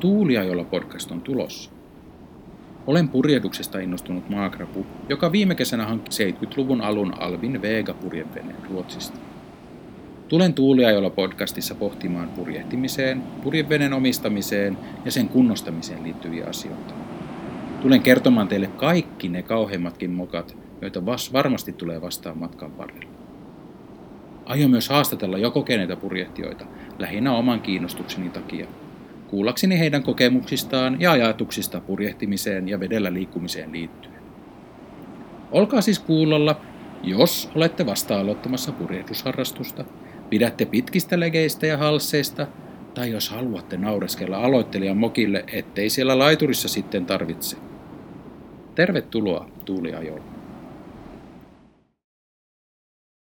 Tuuliajolla podcast on tulossa. Olen purjehduksesta innostunut maakrapu, joka viime kesänä hankki 70-luvun alun Alvin Vega purjeveneen Ruotsista. Tulen Tuuliajolla podcastissa pohtimaan purjehtimiseen, purjeveneen omistamiseen ja sen kunnostamiseen liittyviä asioita. Tulen kertomaan teille kaikki ne kauheimmatkin mokat, joita vas varmasti tulee vastaan matkan varrella. Aion myös haastatella jo kokeneita purjehtijoita, lähinnä oman kiinnostukseni takia, kuullakseni heidän kokemuksistaan ja ajatuksista purjehtimiseen ja vedellä liikkumiseen liittyen. Olkaa siis kuulolla, jos olette vasta aloittamassa purjehdusharrastusta, pidätte pitkistä legeistä ja halseista, tai jos haluatte naureskella aloittelijan mokille, ettei siellä laiturissa sitten tarvitse. Tervetuloa tuuliajolle.